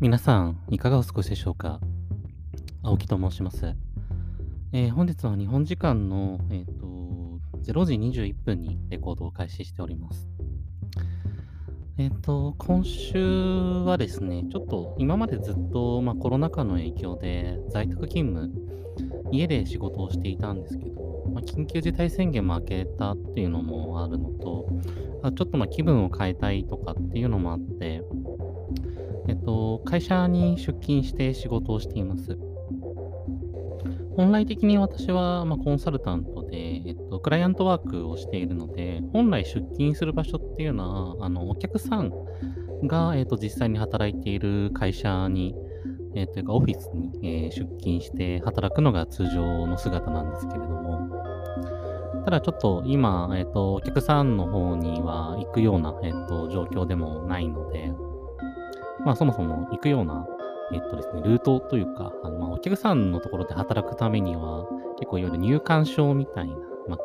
皆さん、いかがお過ごしでしょうか？青木と申します。えー本日は日本時間の、えー、と0時21分にレコードを開始しております。えっ、と、今週はですね、ちょっと今までずっと、まあ、コロナ禍の影響で在宅勤務、家で仕事をしていたんですけど、まあ、緊急事態宣言も明けたっていうのもあるのと、あちょっとまあ気分を変えたいとかっていうのもあって、えっと、会社に出勤して仕事をしています。本来的に私は、まあ、コンサルタントで、えっと、クライアントワークをしているので、本来出勤する場所っていうのは、あの、お客さんが、えっと、実際に働いている会社に、えーというか、オフィスに、えー出勤して働くのが通常の姿なんですけれども、ただちょっと今、えっ、と、お客さんの方には行くような、えっ、と、状況でもないので、まあそもそも行くような、えっとですね、ルートというか、あのまあ、お客さんのところで働くためには、結構いわゆる入館証みたいな、まあ、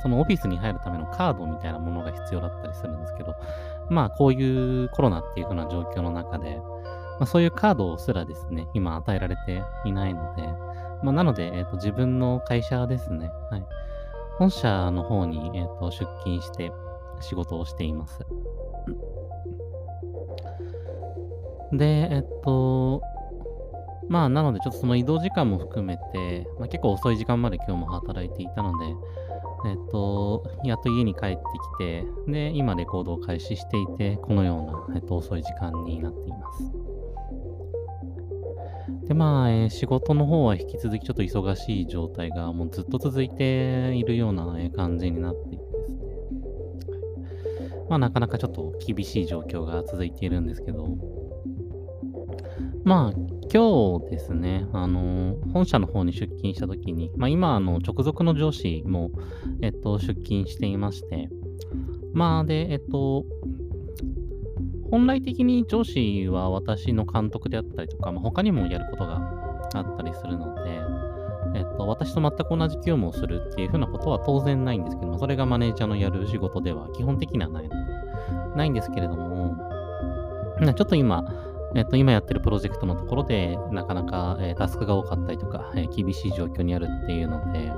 そのオフィスに入るためのカードみたいなものが必要だったりするんですけど、まあこういうコロナっていう風な状況の中で、まあそういうカードすらですね、今与えられていないので、まあなので、えっ、と自分の会社ですね、はい。本社の方に、えっと出勤して仕事をしています。で、えっと、まあ、なので、ちょっとその移動時間も含めて、まあ、結構遅い時間まで今日も働いていたので、えっと、やっと家に帰ってきて、で、今レコードを開始していて、このような、えっと、遅い時間になっています。で、まあ、えー仕事の方は引き続きちょっと忙しい状態がもうずっと続いているような、え感じになっていてですね。まあ、なかなかちょっと厳しい状況が続いているんですけど、まあ、今日ですね、あの本社の方に出勤したときに、まあ今、あの、直属の上司も、えっと、出勤していまして、まあ、で、えっと、本来的に上司は私の監督であったりとか、まあ、他にもやることがあったりするので、えっと、私と全く同じ業務をするっていうふうなことは当然ないんですけども、それがマネージャーのやる仕事では基本的にはないので、ないんですけれども、ちょっと今、えっと、今やってるプロジェクトのところで、なかなか、えータスクが多かったりとか、えー厳しい状況にあるっていうので、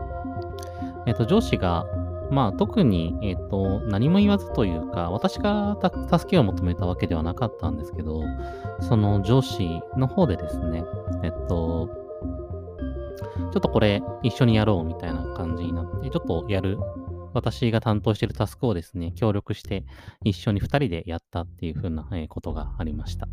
えっと、上司が、まあ、特に、えっと、何も言わずというか、私が助けを求めたわけではなかったんですけど、その上司の方でですね、えっと、ちょっとこれ一緒にやろうみたいな感じになって、ちょっとやる、私が担当しているタスクをですね、協力して一緒に二人でやったっていう風な、ことがありました。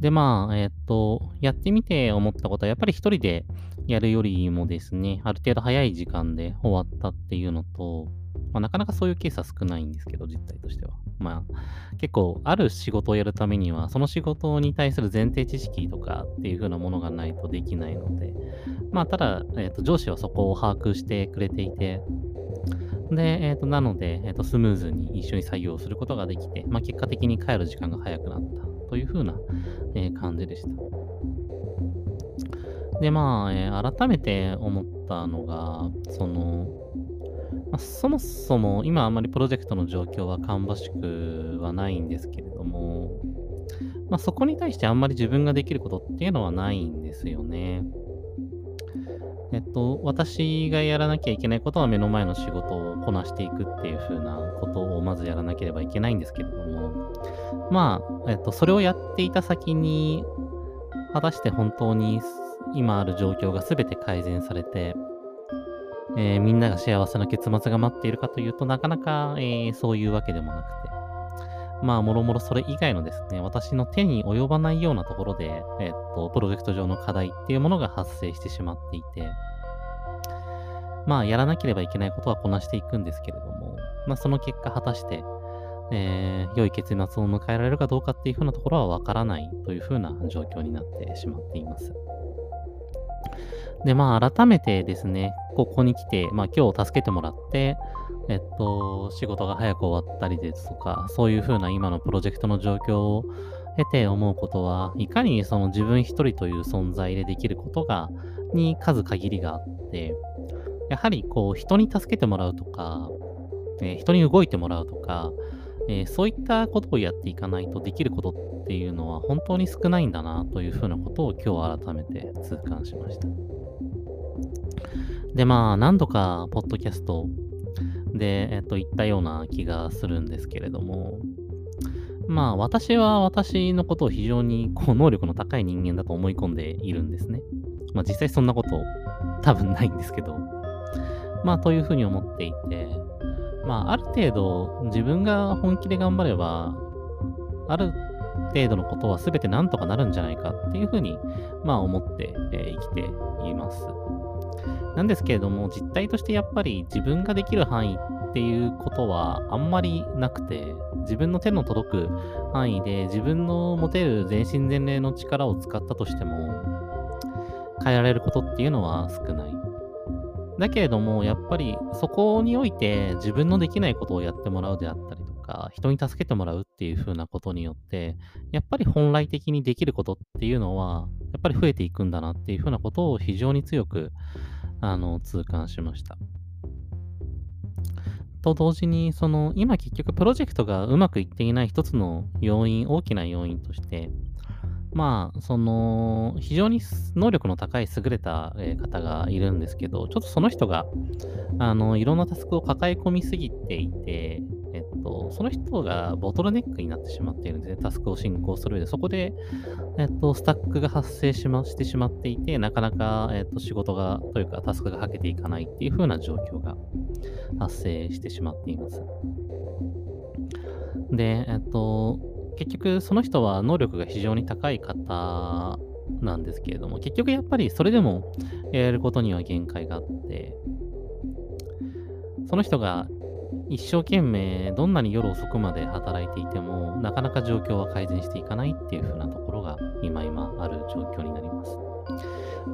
で、まあ、えっと、やってみて思ったことは、やっぱり一人でやるよりもですね、ある程度早い時間で終わったっていうのと、まあ、なかなかそういうケースは少ないんですけど、実態としては。まあ、結構、ある仕事をやるためには、その仕事に対する前提知識とかっていう風なものがないとできないので、まあ、ただ、えっと、上司はそこを把握してくれていて、で、えっと、なので、えっと、スムーズに一緒に作業することができて、まあ、結果的に帰る時間が早くなったという風な、えー感じでした。で、まあ、えー改めて思ったのが、その、まあ、そもそも今あんまりプロジェクトの状況は芳しくはないんですけれども、まあ、そこに対してあんまり自分ができることっていうのはないんですよね。えっと、私がやらなきゃいけないことは目の前の仕事をこなしていくっていう風なことをまずやらなければいけないんですけれども、まあ、えっと、それをやっていた先に、果たして本当に今ある状況が全て改善されて、えーみんなが幸せな結末が待っているかというとなかなか、えーそういうわけでもなくて、まあ、もろもろそれ以外のですね、私の手に及ばないようなところで、えっと、プロジェクト上の課題っていうものが発生してしまっていて、まあ、やらなければいけないことはこなしていくんですけれども、まあ、その結果、果たして、えー良い結末を迎えられるかどうかっていうふうなところはわからないというふうな状況になってしまっています。で、まあ、改めてですね、ここに来て、まあ、今日助けてもらって、えっと、仕事が早く終わったりですとか、そういうふうな今のプロジェクトの状況を経て思うことは、いかにその自分一人という存在でできることが、に数限りがあって、やはりこう、人に助けてもらうとか、えー人に動いてもらうとか、えー、そういったことをやっていかないとできることっていうのは本当に少ないんだなというふうなことを今日改めて痛感しました。で、まあ、何度か、ポッドキャストで、えっと、言ったような気がするんですけれども、まあ、私は私のことを非常に、こう、能力の高い人間だと思い込んでいるんですね。まあ、実際そんなこと多分ないんですけど、まあ、というふうに思っていて、まあ、ある程度、自分が本気で頑張れば、ある程度のことは全てなんとかなるんじゃないかっていうふうに、まあ、思って、えー、生きています。なんですけれども、実態としてやっぱり自分ができる範囲っていうことはあんまりなくて、自分の手の届く範囲で自分の持てる全身全霊の力を使ったとしても、変えられることっていうのは少ない。だけれども、やっぱりそこにおいて自分のできないことをやってもらうであったりとか、人に助けてもらうっていう風なことによって、やっぱり本来的にできることっていうのは、やっぱり増えていくんだなっていう風なことを非常に強くあの、痛感しました。と同時に、その、今結局プロジェクトがうまくいっていない一つの要因、大きな要因として、まあ、その、非常に能力の高い優れた方がいるんですけど、ちょっとその人が、あの、いろんなタスクを抱え込みすぎていて、えっと、その人がボトルネックになってしまっているんですね。タスクを進行する上で。そこで、えっと、スタックが発生しましてしまっていて、なかなか、えっと、仕事が、というかタスクがはけていかないっていう風な状況が発生してしまっています。で、えっと、結局その人は能力が非常に高い方なんですけれども、結局やっぱりそれでもやれることには限界があって、その人が一生懸命どんなに夜遅くまで働いていても、なかなか状況は改善していかないっていう風なところが今今ある状況になります。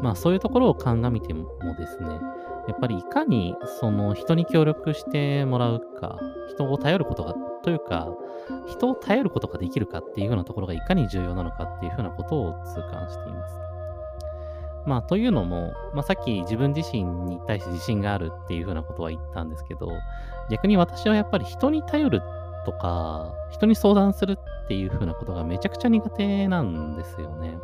まあそういうところを鑑みてもですね、やっぱりいかにその人に協力してもらうか、人を頼ることが、というか、人を頼ることができるかっていうようなところがいかに重要なのかっていうふうなことを痛感しています。まあ、というのも、まあ、さっき自分自身に対して自信があるっていうふうなことは言ったんですけど、逆に私はやっぱり人に頼るとか、人に相談するっていうふうなことがめちゃくちゃ苦手なんですよね。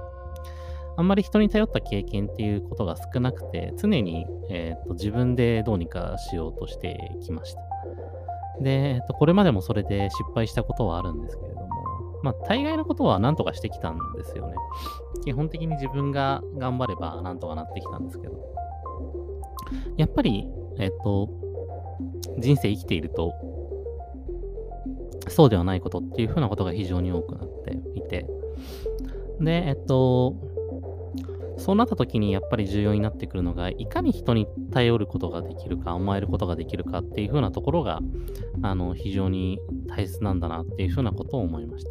あんまり人に頼った経験っていうことが少なくて、常に、えーと、自分でどうにかしようとしてきました。で、えーと、これまでもそれで失敗したことはあるんですけれども、まあ、大概のことは何とかしてきたんですよね。基本的に自分が頑張れば何とかなってきたんですけど。やっぱり、えっと、人生生きていると、そうではないことっていうふうなことが非常に多くなっていて、で、えっと、そうなった時にやっぱり重要になってくるのが、いかに人に頼ることができるか、甘えることができるかっていう風なところが、あの、非常に大切なんだなっていう風なことを思いました。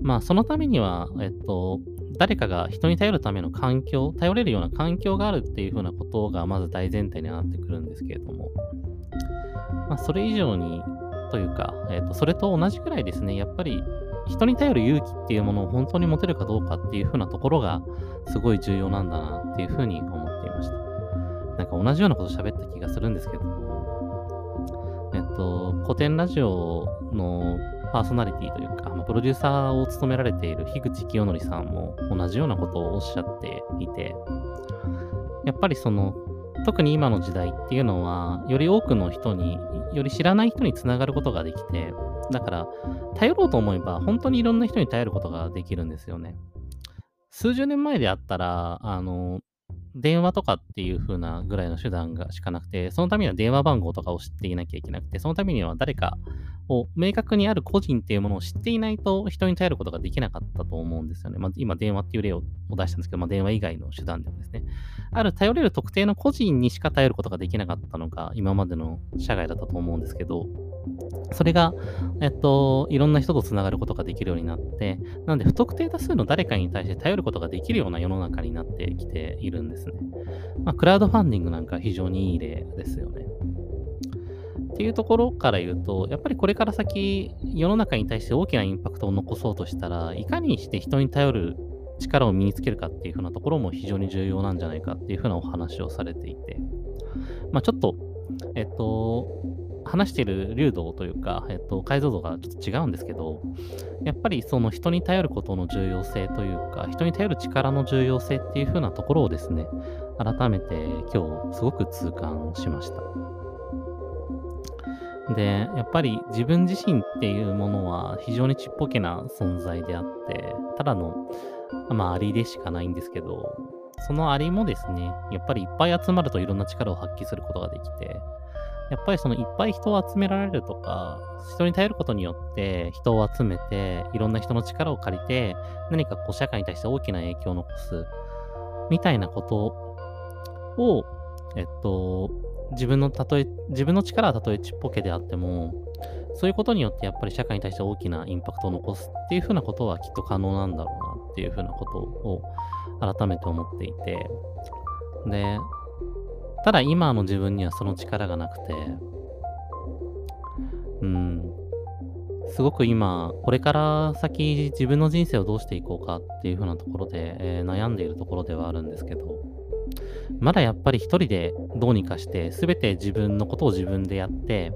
まあ、そのためには、えっと、誰かが人に頼るための環境、頼れるような環境があるっていう風なことがまず大前提になってくるんですけれども、まあ、それ以上に、というか、えっと、それと同じくらいですね、やっぱり人に頼る勇気っていうものを本当に持てるかどうかっていう風なところがすごい重要なんだなっていう風に思っていました。なんか同じようなこと喋った気がするんですけど、えっと、古典ラジオのパーソナリティというか、まプロデューサーを務められている樋口清則さんも同じようなことをおっしゃっていて、やっぱりその、特に今の時代っていうのは、より多くの人に、より知らない人につながることができて、だから、頼ろうと思えば、本当にいろんな人に頼ることができるんですよね。数十年前であったら、あの、電話とかっていう風なぐらいの手段がしかなくて、そのためには電話番号とかを知っていなきゃいけなくて、そのためには誰かを明確にある個人っていうものを知っていないと人に頼ることができなかったと思うんですよね。まあ、今電話っていう例を出したんですけど、まあ、電話以外の手段でもですね。ある頼れる特定の個人にしか頼ることができなかったのが今までの社外だったと思うんですけど、それが、えっと、いろんな人とつながることができるようになって、なので不特定多数の誰かに対して頼ることができるような世の中になってきているんですね。まあ、クラウドファンディングなんか非常にいい例ですよね。っていうところから言うと、やっぱりこれから先、世の中に対して大きなインパクトを残そうとしたら、いかにして人に頼る力を身につけるかっていう風なところも非常に重要なんじゃないかっていう風なお話をされていて、まあちょっと、えっと、話してる流度というか、えっと、解像度がちょっと違うんですけど、やっぱりその人に頼ることの重要性というか、人に頼る力の重要性っていう風なところをですね、改めて今日すごく痛感しました。で、やっぱり自分自身っていうものは非常にちっぽけな存在であって、ただの、まあ、アリでしかないんですけど、そのアリもですね、やっぱりいっぱい集まるといろんな力を発揮することができて、やっぱりそのいっぱい人を集められるとか、人に頼ることによって人を集めて、いろんな人の力を借りて、何かこう社会に対して大きな影響を残す、みたいなことを、えっと、自分のたとえ、自分の力はたとえちっぽけであっても、そういうことによってやっぱり社会に対して大きなインパクトを残すっていうふうなことはきっと可能なんだろうなっていうふうなことを改めて思っていて、で、ただ今の自分にはその力がなくて、うん、すごく今、これから先自分の人生をどうしていこうかっていうふうなところで、えー、悩んでいるところではあるんですけど、まだやっぱり一人でどうにかして、すべて自分のことを自分でやって、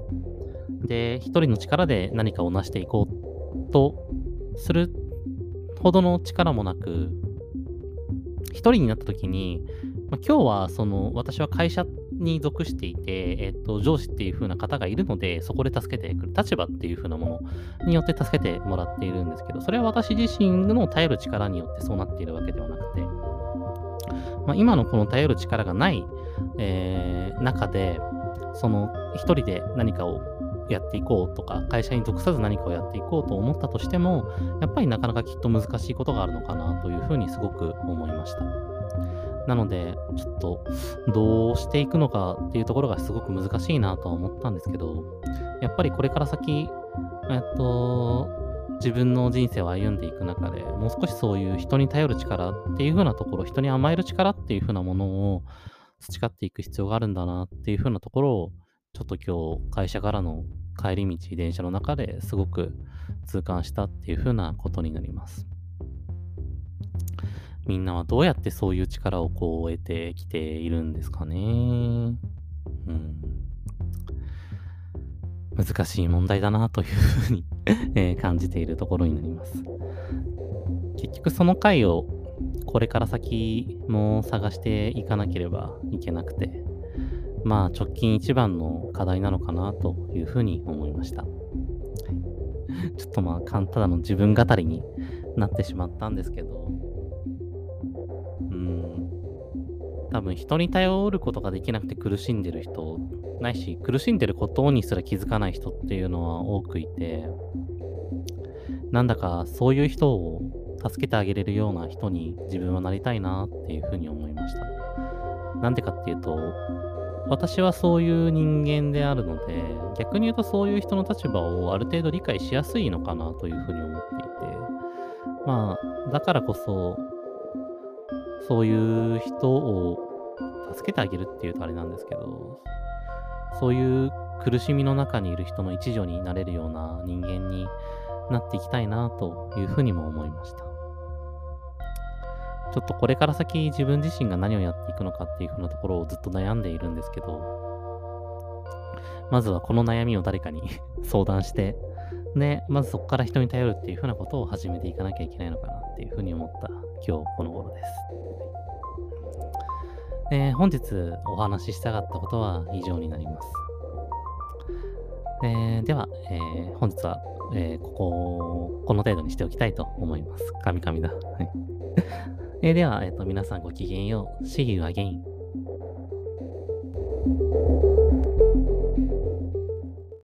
で、一人の力で何かを成していこうとするほどの力もなく、一人になった時に、まあ、今日はその私は会社に属していて、えっと、上司っていう風な方がいるので、そこで助けてくる立場っていう風なものによって助けてもらっているんですけど、それは私自身の頼る力によってそうなっているわけではなくて、まあ、今のこの頼る力がない、えー、中で、その一人で何かをやっていこうとか、会社に属さず何かをやっていこうと思ったとしても、やっぱりなかなかきっと難しいことがあるのかなというふうにすごく思いました。なので、ちょっとどうしていくのかっていうところがすごく難しいなとは思ったんですけど、やっぱりこれから先、えっと、自分の人生を歩んでいく中でもう少しそういう人に頼る力っていう風なところ、人に甘える力っていう風なものを培っていく必要があるんだなっていう風なところを、ちょっと今日会社からの帰り道、電車の中ですごく痛感したっていう風なことになります。みんなはどうやってそういう力をこう得てきているんですかね。うん。難しい問題だなというふうに 感じているところになります。結局その回をこれから先も探していかなければいけなくて、まあ直近一番の課題なのかなというふうに思いました。ちょっとまあ、ただの自分語りになってしまったんですけど、多分人に頼ることができなくて苦しんでる人、ないし、苦しんでることにすら気づかない人っていうのは多くいて、なんだかそういう人を助けてあげれるような人に自分はなりたいなっていうふうに思いました。なんでかっていうと、私はそういう人間であるので、逆に言うとそういう人の立場をある程度理解しやすいのかなというふうに思っていて、まあ、だからこそ、そういう人を助けてあげるっていうとあれなんですけど、そういう苦しみの中にいる人の一助になれるような人間になっていきたいなというふうにも思いました。ちょっとこれから先自分自身が何をやっていくのかっていうふうなところをずっと悩んでいるんですけど、まずはこの悩みを誰かに 相談して、で、まずそこから人に頼るっていうふうなことを始めていかなきゃいけないのかなっていうふうに思った今日この頃です。えー、本日お話ししたかったことは以上になります。えー、では、えー、本日は、えここ、この程度にしておきたいと思います。カミカミだ。はい えでは、えっ、と、皆さんごきげんよう。See you again.